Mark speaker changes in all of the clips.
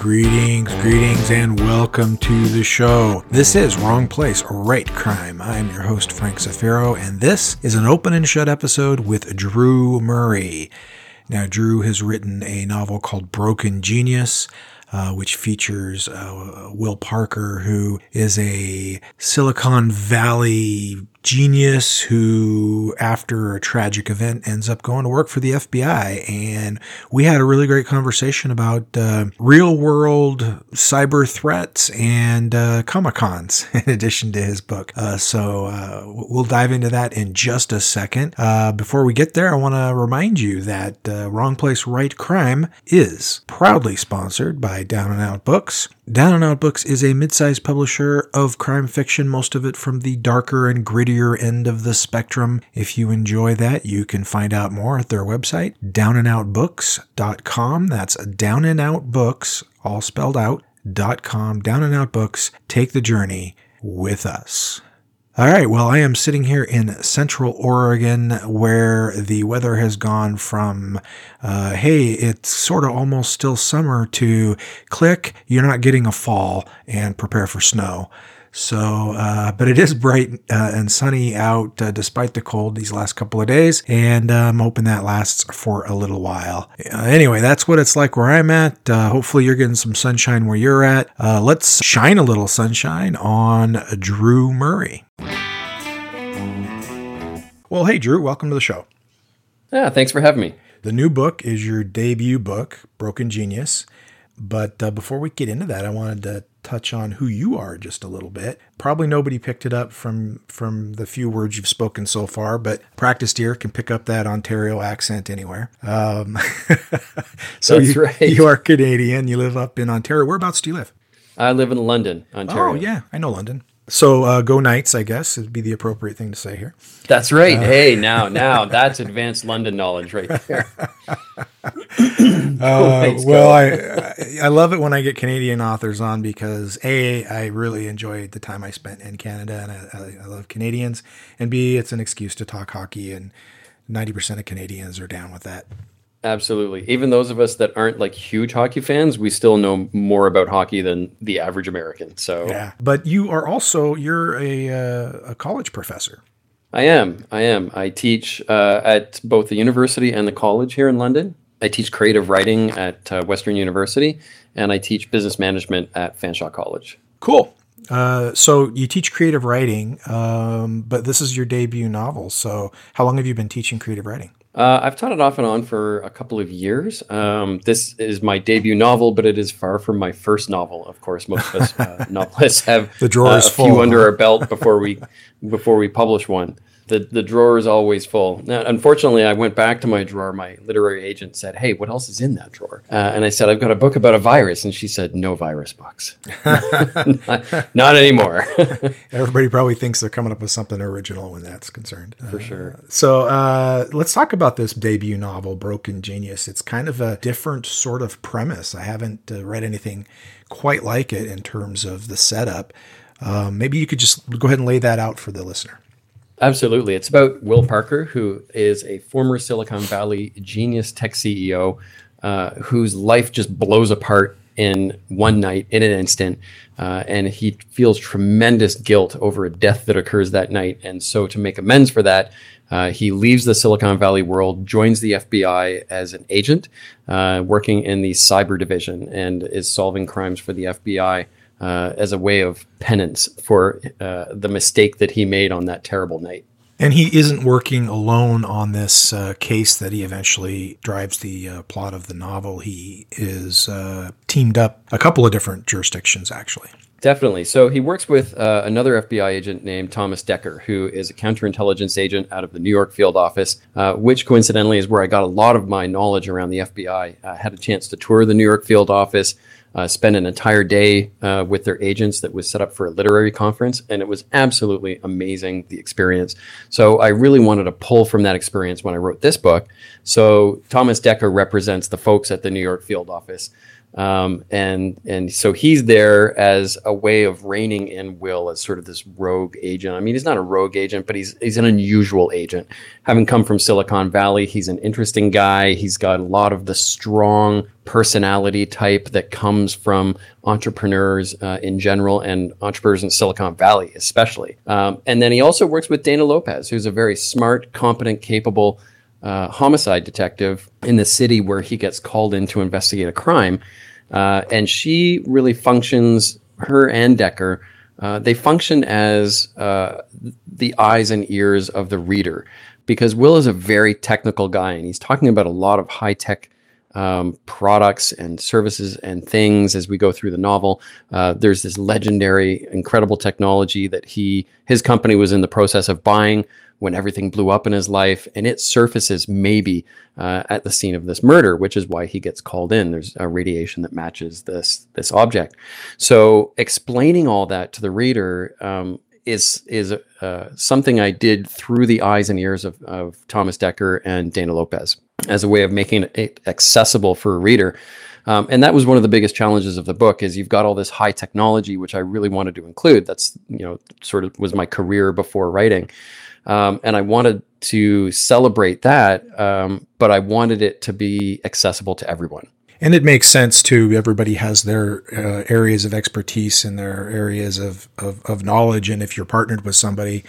Speaker 1: Greetings, greetings, and welcome to the show. This is Wrong Place, Right Crime. I'm your host, Frank Zafiro, and this is an open and shut episode with Drew Murray. Now, Drew has written a novel called Broken Genius. Uh, which features uh, Will Parker, who is a Silicon Valley genius who, after a tragic event, ends up going to work for the FBI. And we had a really great conversation about uh, real world cyber threats and uh, Comic Cons in addition to his book. Uh, so uh, we'll dive into that in just a second. Uh, before we get there, I want to remind you that uh, Wrong Place, Right Crime is proudly sponsored by Down and Out Books. Down and Out Books is a mid-sized publisher of crime fiction, most of it from the darker and grittier end of the spectrum. If you enjoy that, you can find out more at their website, downandoutbooks.com. That's downandoutbooks, all spelled out, dot com, Down and Out Books. Take the journey with us. All right, well, I am sitting here in central Oregon where the weather has gone from, uh, hey, it's sort of almost still summer to click, you're not getting a fall and prepare for snow. So, uh, but it is bright uh, and sunny out uh, despite the cold these last couple of days, and uh, I'm hoping that lasts for a little while. Uh, anyway, that's what it's like where I'm at. Uh, hopefully, you're getting some sunshine where you're at. let's shine a little sunshine on Drew Murray. Well, hey, Drew, welcome to the show.
Speaker 2: Yeah, thanks for having me.
Speaker 1: The new book is your debut book, Broken Genius. But uh, before we get into that, I wanted to touch on who you are just a little bit. Probably nobody picked it up from from the few words you've spoken so far, but practiced ear can pick up that Ontario accent anywhere. Um, so
Speaker 2: That's
Speaker 1: you,
Speaker 2: right.
Speaker 1: you are Canadian. You live up in Ontario. Whereabouts do you live?
Speaker 2: I live in London, Ontario.
Speaker 1: Oh yeah, I know London. So uh, go Knights, I guess would be the appropriate thing to say here.
Speaker 2: That's right. Uh, hey, now, now that's advanced London knowledge right there.
Speaker 1: uh, well, I I love it when I get Canadian authors on because a I really enjoyed the time I spent in Canada and I, I love Canadians, and b it's an excuse to talk hockey and ninety percent of Canadians are down with that.
Speaker 2: Absolutely. Even those of us that aren't like huge hockey fans, we still know more about hockey than the average American. So
Speaker 1: yeah, but you are also you're a uh, a college professor.
Speaker 2: I am. I am. I teach uh, at both the university and the college here in London. I teach creative writing at uh, Western University, and I teach business management at Fanshawe College.
Speaker 1: Cool. Uh, so you teach creative writing, um, but this is your debut novel. So how long have you been teaching creative writing?
Speaker 2: Uh, I've taught it off and on for a couple of years. Um, this is my debut novel, but it is far from my first novel. Of course, most of us uh, novelists have
Speaker 1: the drawers
Speaker 2: uh, a
Speaker 1: full,
Speaker 2: few under our belt before we before we publish one the the drawer is always full. Now, unfortunately, I went back to my drawer. My literary agent said, "Hey, what else is in that drawer?" Uh, and I said, "I've got a book about a virus," and she said, "No virus books, not, not, anymore."
Speaker 1: Everybody probably thinks they're coming up with something original when that's concerned,
Speaker 2: for uh, sure.
Speaker 1: So uh, let's talk about this debut novel, Broken Genius. It's kind of a different sort of premise. I haven't uh, read anything quite like it in terms of the setup. Um, maybe you could just go ahead and lay that out for the listener.
Speaker 2: Absolutely. It's about Will Parker, who is a former Silicon Valley genius tech CEO uh, whose life just blows apart in one night, in an instant. Uh, and he feels tremendous guilt over a death that occurs that night. And so, to make amends for that, uh, he leaves the Silicon Valley world, joins the FBI as an agent, uh, working in the cyber division, and is solving crimes for the FBI uh, as a way of penance for uh, the mistake that he made on that terrible night.
Speaker 1: And he isn't working alone on this uh, case that he eventually drives the uh, plot of the novel. He is uh, teamed up a couple of different jurisdictions, actually.
Speaker 2: Definitely. So he works with uh, another FBI agent named Thomas Decker, who is a counterintelligence agent out of the New York field office, uh, which coincidentally is where I got a lot of my knowledge around the FBI. I had a chance to tour the New York field office, uh, spend an entire day uh, with their agents that was set up for a literary conference, and it was absolutely amazing the experience. So I really wanted to pull from that experience when I wrote this book. So Thomas Decker represents the folks at the New York field office. Um, and and so he's there as a way of reining in Will as sort of this rogue agent. I mean, he's not a rogue agent, but he's he's an unusual agent. Having come from Silicon Valley, he's an interesting guy. He's got a lot of the strong personality type that comes from entrepreneurs uh, in general and entrepreneurs in Silicon Valley, especially. Um, and then he also works with Dana Lopez, who's a very smart, competent, capable uh, homicide detective in the city where he gets called in to investigate a crime. Uh, and she really functions, her and Decker, uh, they function as uh, the eyes and ears of the reader because Will is a very technical guy and he's talking about a lot of high tech um, products and services and things as we go through the novel. Uh, there's this legendary, incredible technology that he his company was in the process of buying when everything blew up in his life, and it surfaces maybe uh, at the scene of this murder, which is why he gets called in. There's a radiation that matches this this object. So explaining all that to the reader um, is is uh, something I did through the eyes and ears of, of Thomas Decker and Dana Lopez as a way of making it accessible for a reader. Um, and that was one of the biggest challenges of the book is you've got all this high technology, which I really wanted to include. That's, you know, sort of was my career before writing. Um, and I wanted to celebrate that, um, but I wanted it to be accessible to everyone.
Speaker 1: And it makes sense too. Everybody has their uh, areas of expertise and their areas of, of, of, knowledge. And if you're partnered with somebody,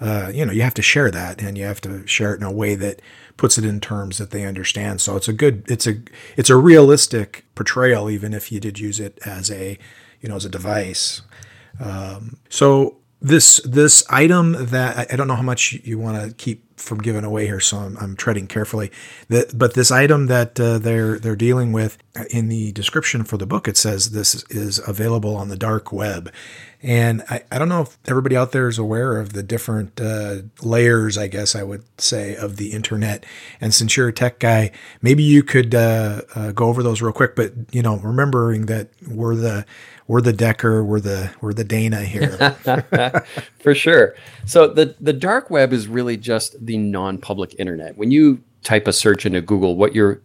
Speaker 1: uh, you know, you have to share that and you have to share it in a way that puts it in terms that they understand. So it's a good, it's a, it's a realistic portrayal, even if you did use it as a, you know, as a device. Um, so this this item that I don't know how much you want to keep from giving away here, so I'm, I'm treading carefully. But this item that uh, they're they're dealing with uh, in the description for the book, it says this is available on the dark web, and I, I don't know if everybody out there is aware of the different uh, layers, I guess I would say, of the internet. And since you're a tech guy, maybe you could uh, uh, go over those real quick. But you know, remembering that we're the we're the Decker, we're the we're the Dana here.
Speaker 2: For sure. So the the dark web is really just the non-public internet. When you type a search into Google, what you're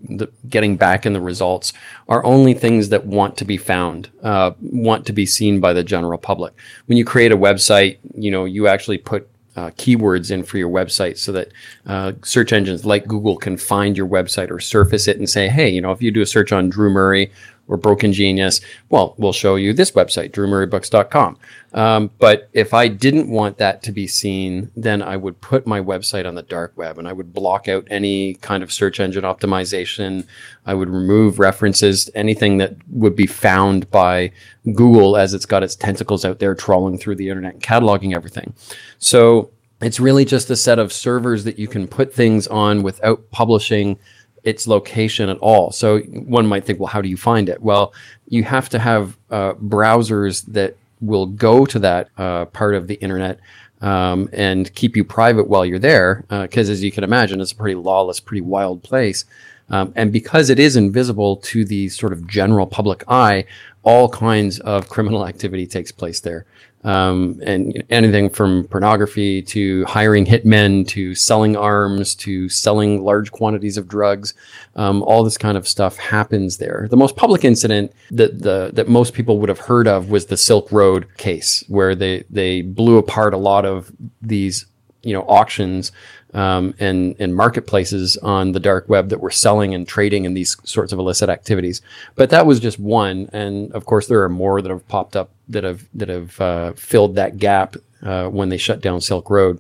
Speaker 2: getting back in the results are only things that want to be found, uh, want to be seen by the general public. When you create a website, you know you actually put uh, keywords in for your website so that uh, search engines like Google can find your website or surface it and say, hey, you know, if you do a search on Drew Murray or Broken Genius, well, we'll show you this website, drewmurraybooks.com. Um, but if I didn't want that to be seen, then I would put my website on the dark web and I would block out any kind of search engine optimization. I would remove references, anything that would be found by Google as it's got its tentacles out there trawling through the internet and cataloging everything. So it's really just a set of servers that you can put things on without publishing its location at all. So one might think, well, how do you find it? Well, you have to have uh, browsers that will go to that uh, part of the internet um, and keep you private while you're there. Because uh, as you can imagine, it's a pretty lawless, pretty wild place. Um, and because it is invisible to the sort of general public eye, all kinds of criminal activity takes place there um, and anything from pornography to hiring hitmen to selling arms to selling large quantities of drugs. Um, all this kind of stuff happens there. The most public incident that the that most people would have heard of was the Silk Road case, where they they blew apart a lot of these you know auctions um, and and marketplaces on the dark web that were selling and trading in these sorts of illicit activities. But that was just one, and of course there are more that have popped up that have that have uh, filled that gap uh, when they shut down Silk Road.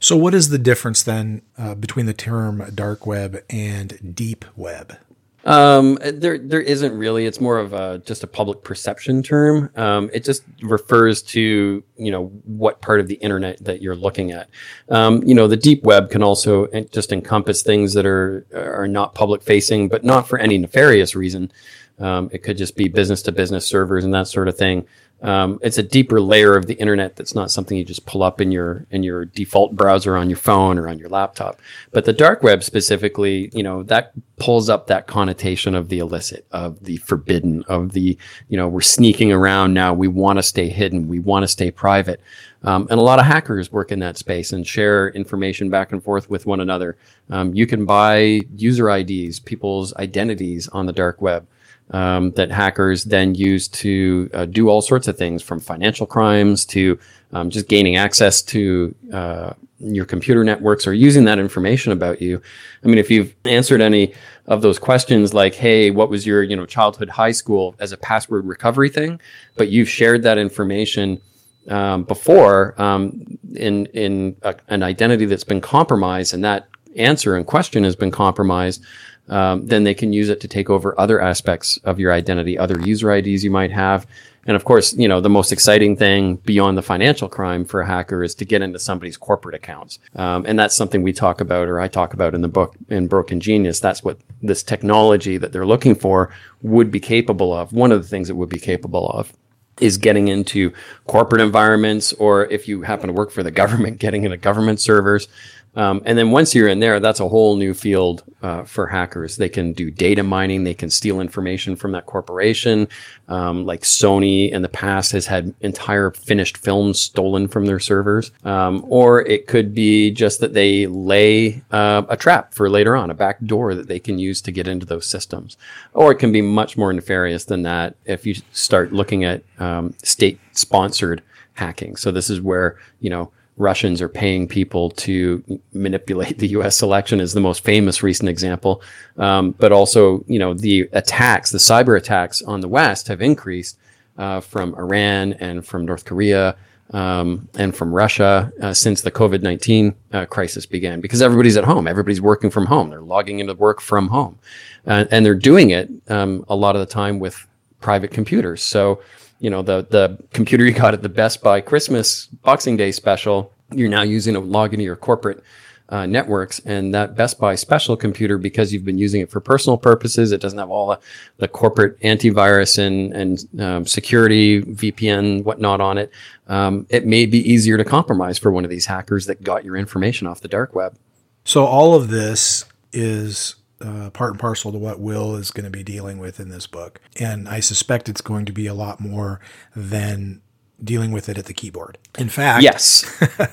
Speaker 1: So, what is the difference then uh, between the term dark web and deep web?
Speaker 2: Um, there, there isn't really. It's more of a just a public perception term. Um, it just refers to you know what part of the internet that you're looking at. Um, you know, the deep web can also just encompass things that are are not public facing, but not for any nefarious reason. Um, it could just be business to business servers and that sort of thing. Um, it's a deeper layer of the internet that's not something you just pull up in your in your default browser on your phone or on your laptop. But the dark web specifically, you know, that pulls up that connotation of the illicit, of the forbidden, of the you know we're sneaking around now. We want to stay hidden. We want to stay private. Um, and a lot of hackers work in that space and share information back and forth with one another. Um, you can buy user IDs, people's identities on the dark web. Um, that hackers then use to uh, do all sorts of things from financial crimes to um, just gaining access to uh, your computer networks or using that information about you. I mean, if you've answered any of those questions like, hey, what was your, you know, childhood high school as a password recovery thing, but you've shared that information um, before um, in in a, an identity that's been compromised and that answer and question has been compromised, um, then they can use it to take over other aspects of your identity, other user IDs you might have. And of course, you know, the most exciting thing beyond the financial crime for a hacker is to get into somebody's corporate accounts. Um, and that's something we talk about, or I talk about in the book in Broken Genius. That's what this technology that they're looking for would be capable of. One of the things it would be capable of is getting into corporate environments, or if you happen to work for the government, getting into government servers. Um, and then once you're in there, that's a whole new field uh, for hackers. They can do data mining. They can steal information from that corporation. Um, like Sony in the past has had entire finished films stolen from their servers. Um, or it could be just that they lay uh, a trap for later on, a back door that they can use to get into those systems. Or it can be much more nefarious than that if you start looking at um, state sponsored hacking. So this is where, you know, Russians are paying people to manipulate the U.S. election is the most famous recent example. Um, but also, you know, the attacks, the cyber attacks on the West have increased uh, from Iran and from North Korea um, and from Russia uh, since the COVID 19 uh, crisis began because everybody's at home. Everybody's working from home. They're logging into work from home. and they're doing it um, a lot of the time with private computers. So, you know the the computer you got at the Best Buy Christmas Boxing Day special, you're now using to log into your corporate uh, networks and that Best Buy special computer because you've been using it for personal purposes. It doesn't have all the, the corporate antivirus and and um, security VPN whatnot on it. Um, it may be easier to compromise for one of these hackers that got your information off the dark web.
Speaker 1: So all of this is uh, part and parcel to what Will is going to be dealing with in this book. And I suspect it's going to be a lot more than dealing with it at the keyboard. In fact,
Speaker 2: yes.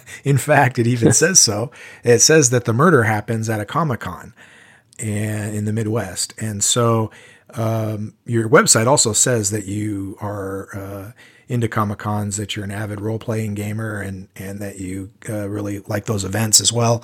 Speaker 1: in fact, it even says so. It says that the murder happens at a Comic Con and in the Midwest. And so um, your website also says that you are uh, into Comic Cons, that you're an avid role playing gamer, and and that you uh, really like those events as well.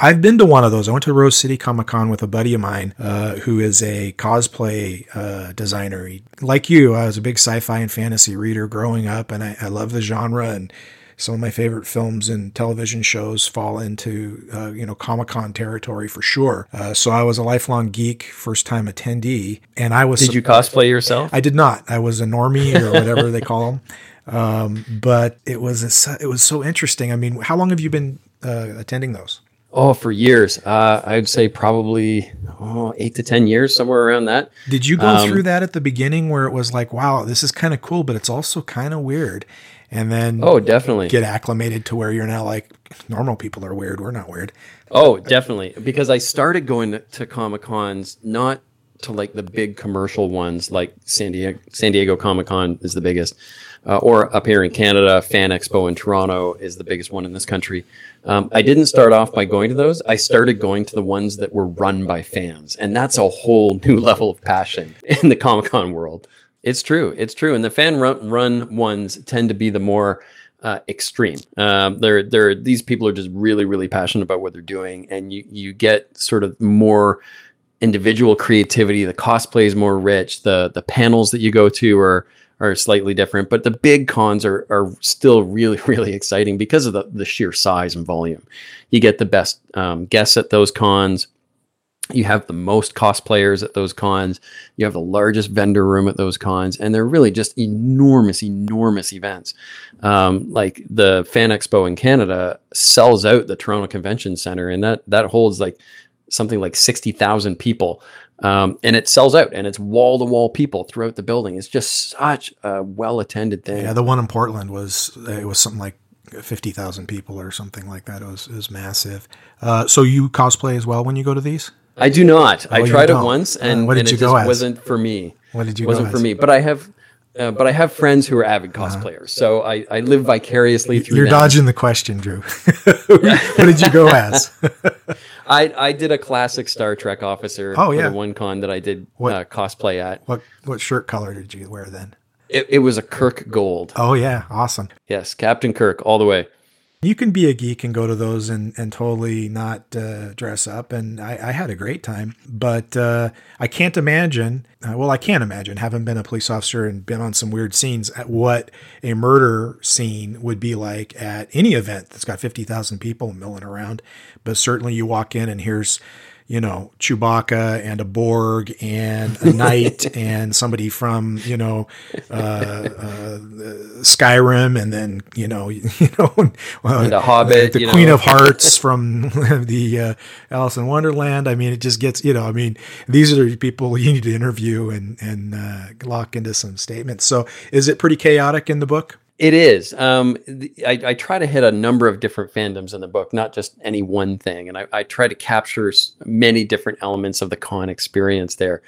Speaker 1: I've been to one of those. I went to Rose City Comic Con with a buddy of mine uh, who is a cosplay uh, designer. He, like you, I was a big sci-fi and fantasy reader growing up, and I, I love the genre and some of my favorite films and television shows fall into uh, you know Comic Con territory for sure. Uh, so I was a lifelong geek, first time attendee, and I was.
Speaker 2: Did you cosplay yourself?
Speaker 1: I did not. I was a normie or whatever they call them. Um, but it was a, it was so interesting. I mean, how long have you been uh, attending those?
Speaker 2: Oh, for years. Uh, I'd say probably oh, eight to 10 years, somewhere around that.
Speaker 1: Did you go um, through that at the beginning where it was like, wow, this is kind of cool, but it's also kind of weird? And then
Speaker 2: oh, definitely
Speaker 1: get acclimated to where you're now like, normal people are weird. We're not weird.
Speaker 2: Oh, definitely. Because I started going to, to Comic Cons not to like the big commercial ones like San Diego, San Diego Comic Con is the biggest uh, or up here in Canada, Fan Expo in Toronto is the biggest one in this country. Um, I didn't start off by going to those. I started going to the ones that were run by fans, and that's a whole new level of passion in the Comic Con world. It's true. It's true. And the fan run, run ones tend to be the more uh, extreme. Um, they're, they're, these people are just really, really passionate about what they're doing, and you you get sort of more individual creativity. The cosplay is more rich. The the panels that you go to are are slightly different, but the big cons are are still really really exciting because of the the sheer size and volume. You get the best um, guests at those cons. You have the most cosplayers at those cons. You have the largest vendor room at those cons, and they're really just enormous, enormous events. Um, like the Fan Expo in Canada sells out the Toronto Convention Center, and that that holds like something like sixty thousand people um, and it sells out and it's wall to wall people throughout the building. It's just such a well attended thing.
Speaker 1: Yeah, the one in Portland was it was something like fifty thousand people or something like that. It was it was massive. Uh, so you cosplay as well when you go to these?
Speaker 2: I do not. Oh, I tried it once and, uh, and you it just as? wasn't for me.
Speaker 1: What did you?
Speaker 2: Wasn't for me. But I have uh, but I have friends who are avid uh-huh. cosplayers, so I, I live vicariously through.
Speaker 1: You're
Speaker 2: them.
Speaker 1: dodging the question, Drew. what did you go as?
Speaker 2: I, I did a classic Star Trek officer
Speaker 1: Oh, yeah.
Speaker 2: the one con that I did
Speaker 1: What-
Speaker 2: uh, cosplay at.
Speaker 1: What what shirt color did you wear then?
Speaker 2: It, it was a Kirk Gold.
Speaker 1: Oh yeah, awesome.
Speaker 2: Yes, Captain Kirk all the way.
Speaker 1: You can be a geek and go to those and, and totally not uh, dress up. And I, I had a great time. But uh, I can't imagine, uh, well, I can't imagine, having been a police officer and been on some weird scenes, at what a murder scene would be like at any event that's got 50,000 people milling around. But certainly you walk in and here's, you know, Chewbacca and a Borg and a knight and somebody from, you know, uh, uh, Skyrim and then, you know, you know, uh,
Speaker 2: a Hobbit,
Speaker 1: the
Speaker 2: you
Speaker 1: Queen
Speaker 2: know.
Speaker 1: of Hearts from the uh, Alice in Wonderland. I mean, it just gets, you know, I mean, these are the people you need to interview and, and uh, lock into some statements. So is it pretty chaotic in the book?
Speaker 2: It is. Um, I, I try to hit a number of different fandoms in the book, not just any one thing. And I, I try to capture many different elements of the con experience there.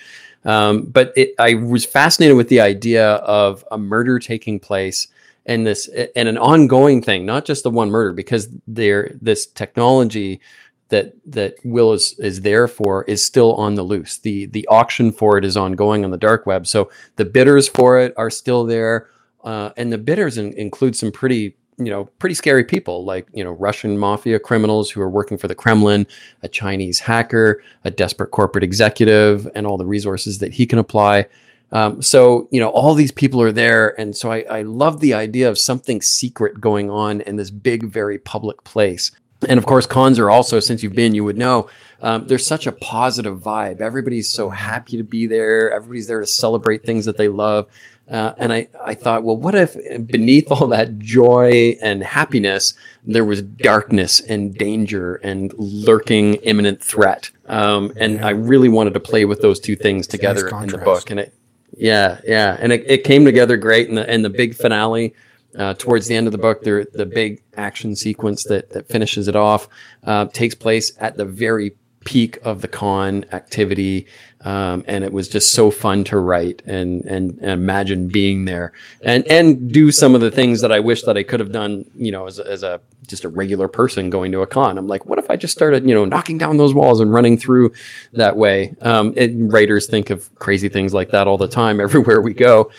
Speaker 2: Um, but it, I was fascinated with the idea of a murder taking place and this and an ongoing thing, not just the one murder, because there this technology that that Will is is there for is still on the loose. The the auction for it is ongoing on the dark web. So the bidders for it are still there, uh, and the bidders in, include some pretty you know pretty scary people like you know Russian mafia criminals who are working for the Kremlin, a Chinese hacker, a desperate corporate executive, and all the resources that he can apply. Um, so you know all these people are there, and so I, I love the idea of something secret going on in this big, very public place. And of course, cons are also, since you've been, you would know, um, there's such a positive vibe. Everybody's so happy to be there. Everybody's there to celebrate things that they love. Uh, and I, I thought, well, what if beneath all that joy and happiness, there was darkness and danger and lurking imminent threat? Um, and I really wanted to play with those two things together in the book. And it, yeah, yeah, and it, it came together great. And the and the big finale uh, towards the end of the book, there the big action sequence that that finishes it off uh, takes place at the very peak of the con activity, um, and it was just so fun to write and, and and imagine being there and and do some of the things that I wish that I could have done. You know, as a, as a just a regular person going to a con. I'm like, what if I just started, you know, knocking down those walls and running through that way? Um, writers think of crazy things like that all the time, everywhere we go.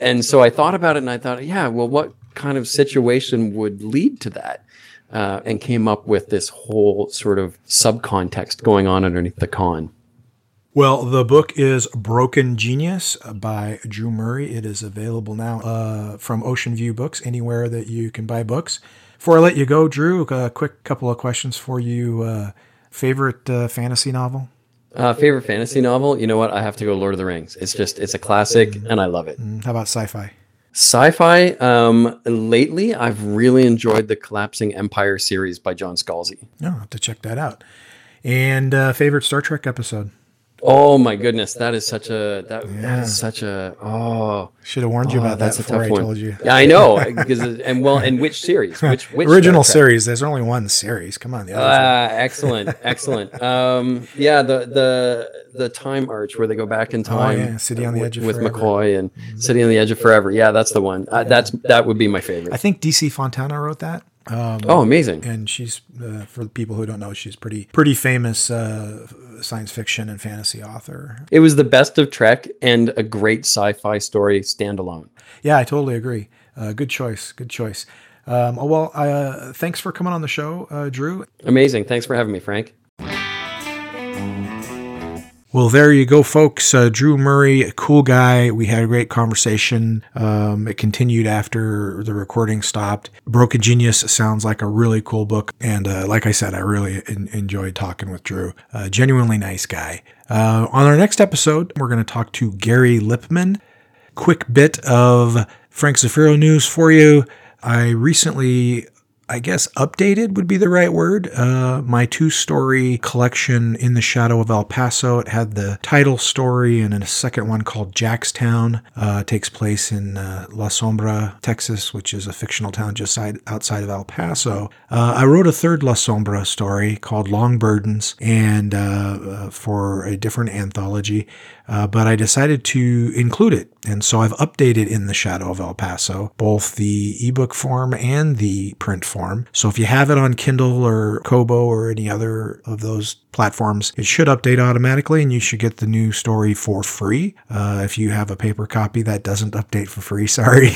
Speaker 2: And so I thought about it and I thought, yeah, well, what kind of situation would lead to that? Uh, and came up with this whole sort of subcontext going on underneath the con.
Speaker 1: Well, the book is Broken Genius by Drew Murray. It is available now uh, from Ocean View Books, anywhere that you can buy books. Before I let you go, Drew, a quick couple of questions for you. Uh, favorite uh, fantasy novel?
Speaker 2: Uh, favorite fantasy novel? You know what? I have to go Lord of the Rings. It's just, it's a classic and I love it.
Speaker 1: Mm, How about sci-fi?
Speaker 2: Sci-fi. Um, lately, I've really enjoyed the Collapsing Empire series by John Scalzi.
Speaker 1: Oh, I'll have to check that out. And uh, favorite Star Trek episode?
Speaker 2: Oh my goodness, that is such a that, that is such a oh
Speaker 1: Should have warned you
Speaker 2: Oh,
Speaker 1: about that before
Speaker 2: tough
Speaker 1: I
Speaker 2: one.
Speaker 1: told you.
Speaker 2: Yeah, I know. Because and well, and which series? Which which
Speaker 1: Original series. There's only one series. Come on, the other.
Speaker 2: Ah, excellent, excellent. Um, yeah, the the the time arch where they go back in time.
Speaker 1: Oh, yeah, City on the
Speaker 2: with-
Speaker 1: Edge of
Speaker 2: with
Speaker 1: Forever.
Speaker 2: McCoy and City on the Edge of Forever. Yeah, that's the one. Uh, that's that would be my favorite.
Speaker 1: I think DC Fontana wrote that. Um,
Speaker 2: Oh, amazing.
Speaker 1: and she's uh, for the people who don't know, she's pretty pretty famous uh, science fiction and fantasy author.
Speaker 2: It was the best of Trek and a great sci-fi story standalone.
Speaker 1: Yeah, I totally agree. Uh, good choice. Good choice. Um, oh, well, uh, thanks for coming on the show, uh, Drew.
Speaker 2: Amazing. Thanks for having me, Frank.
Speaker 1: Well, there you go, folks. Uh, Drew Murray, cool guy. We had a great conversation. Um, it continued after the recording stopped. Broken Genius sounds like a really cool book. And uh, like I said, I really en- enjoyed talking with Drew. Uh, genuinely nice guy. Uh, on our next episode, we're going to talk to Gary Lippman. Quick bit of Frank Zafiro news for you. I recently I guess updated would be the right word. Uh, my two story collection, In the Shadow of El Paso, it had the title story and a second one called Jackstown. Uh, takes place in uh, La Sombra, Texas, which is a fictional town just side, outside of El Paso. Uh, I wrote a third La Sombra story called Long Burdens and uh, uh, for a different anthology, but I decided to include it And so I've updated in the Shadow of El Paso both the ebook form and the print form. So if you have it on Kindle or Kobo or any other of those platforms, it should update automatically and you should get the new story for free. Uh, if you have a paper copy, that doesn't update for free, sorry.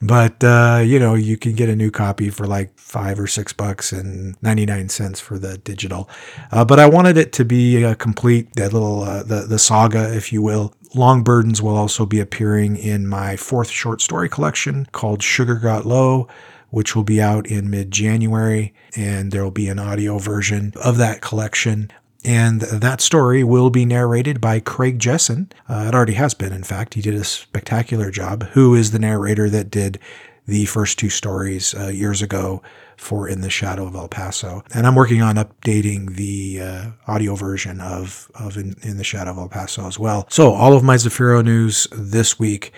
Speaker 1: but, uh, you know, you can get a new copy for like five or six bucks and 99 cents for the digital. Uh, but I wanted it to be a complete, that little, uh, the, the saga, if you will, Long Burdens will also be appearing in my fourth short story collection called Sugar Got Low, which will be out in mid January. And there will be an audio version of that collection. And that story will be narrated by Craig Jessen. Uh, it already has been, in fact. He did a spectacular job. Who is the narrator that did the first two stories uh, years ago for In the Shadow of El Paso. And I'm working on updating the uh, audio version of, of In, In, the Shadow of El Paso as well. So all of my Zafiro news this week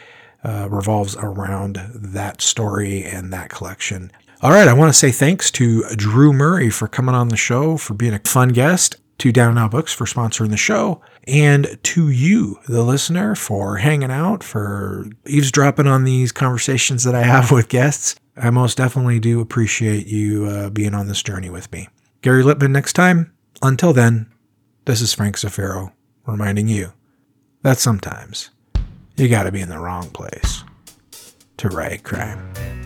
Speaker 1: uh, revolves around that story and that collection. All right, I want to say thanks to Drew Murray for coming on the show, for being a fun guest, to Down Out Books for sponsoring the show, and to you, the listener, for hanging out, for eavesdropping on these conversations that I have with guests. I most definitely do appreciate you uh, being on this journey with me. Gary Lippman next time. Until then, this is Frank Zafiro reminding you that sometimes you gotta be in the wrong place to write crime.